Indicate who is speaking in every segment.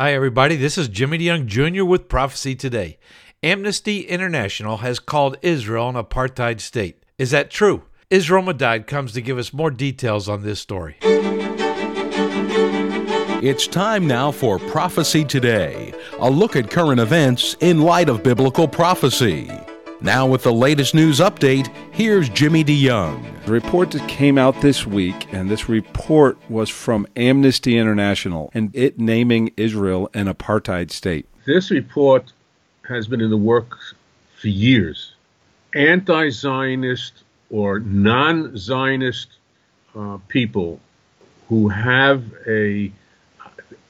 Speaker 1: Hi, everybody. This is Jimmy DeYoung Jr. with Prophecy Today. Amnesty International has called Israel an apartheid state. Is that true? Israel Medad comes to give us more details on this story.
Speaker 2: It's time now for Prophecy Today, a look at current events in light of biblical prophecy. Now, with the latest news update, here's Jimmy DeYoung.
Speaker 3: The report that came out this week, and this report was from Amnesty International, and it naming Israel an apartheid state.
Speaker 4: This report has been in the works for years. Anti Zionist or non Zionist uh, people who have a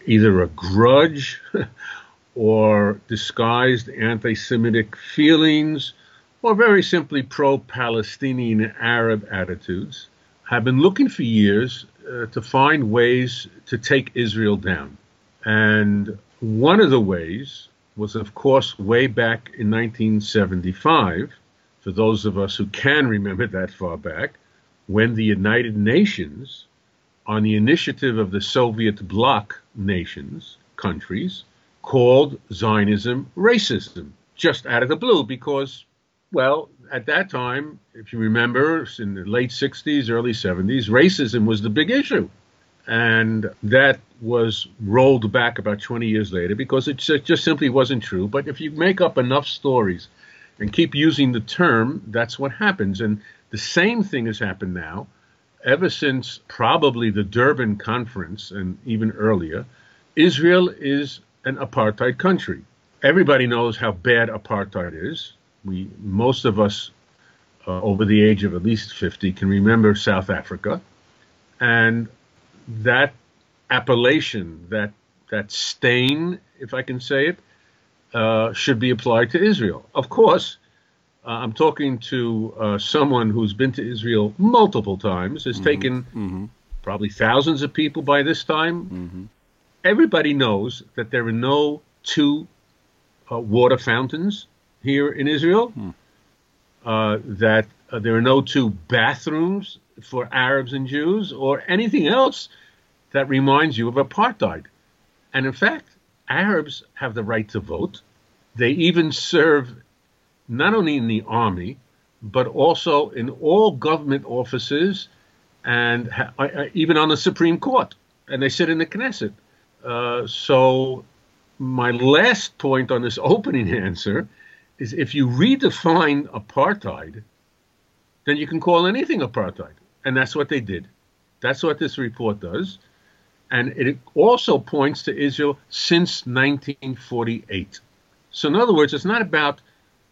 Speaker 4: either a grudge or disguised anti Semitic feelings or very simply pro Palestinian Arab attitudes, have been looking for years uh, to find ways to take Israel down. And one of the ways was, of course, way back in 1975, for those of us who can remember that far back, when the United Nations, on the initiative of the Soviet bloc nations, countries, called Zionism racism, just out of the blue, because well, at that time, if you remember, in the late 60s, early 70s, racism was the big issue. And that was rolled back about 20 years later because it just simply wasn't true. But if you make up enough stories and keep using the term, that's what happens. And the same thing has happened now. Ever since probably the Durban conference and even earlier, Israel is an apartheid country. Everybody knows how bad apartheid is we most of us uh, over the age of at least 50 can remember South Africa, and that appellation, that that stain, if I can say it, uh, should be applied to Israel. Of course, uh, I'm talking to uh, someone who's been to Israel multiple times, has mm-hmm. taken mm-hmm. probably thousands of people by this time. Mm-hmm. Everybody knows that there are no two uh, water fountains here in Israel, hmm. uh, that uh, there are no two bathrooms for Arabs and Jews or anything else that reminds you of apartheid. And in fact, Arabs have the right to vote. They even serve not only in the army, but also in all government offices and ha- uh, uh, even on the Supreme Court. And they sit in the Knesset. Uh, so, my last point on this opening answer is if you redefine apartheid, then you can call anything apartheid. And that's what they did. That's what this report does. And it also points to Israel since 1948. So, in other words, it's not about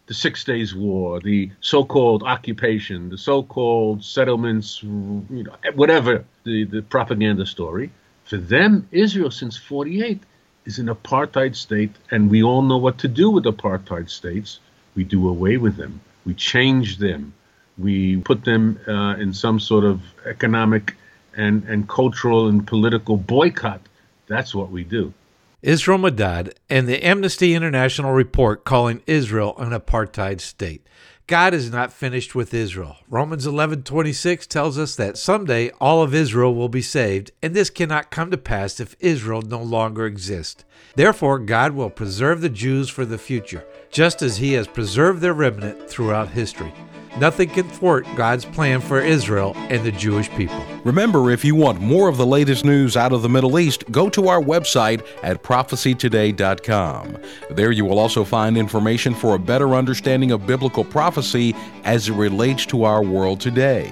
Speaker 4: the Six Days War, the so called occupation, the so called settlements, you know, whatever the, the propaganda story. For them, Israel since 48 is an apartheid state, and we all know what to do with apartheid states. We do away with them. We change them. We put them uh, in some sort of economic and, and cultural and political boycott. That's what we do.
Speaker 1: Israel Medad and the Amnesty International report calling Israel an apartheid state. God is not finished with Israel. Romans 11:26 tells us that someday all of Israel will be saved, and this cannot come to pass if Israel no longer exists. Therefore, God will preserve the Jews for the future, just as he has preserved their remnant throughout history. Nothing can thwart God's plan for Israel and the Jewish people.
Speaker 2: Remember, if you want more of the latest news out of the Middle East, go to our website at prophecytoday.com. There you will also find information for a better understanding of biblical prophecy as it relates to our world today.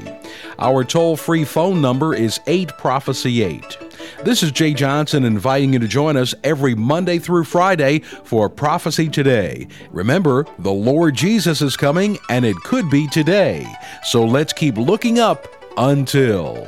Speaker 2: Our toll free phone number is 8 Prophecy 8. This is Jay Johnson inviting you to join us every Monday through Friday for Prophecy Today. Remember, the Lord Jesus is coming, and it could be today. So let's keep looking up until.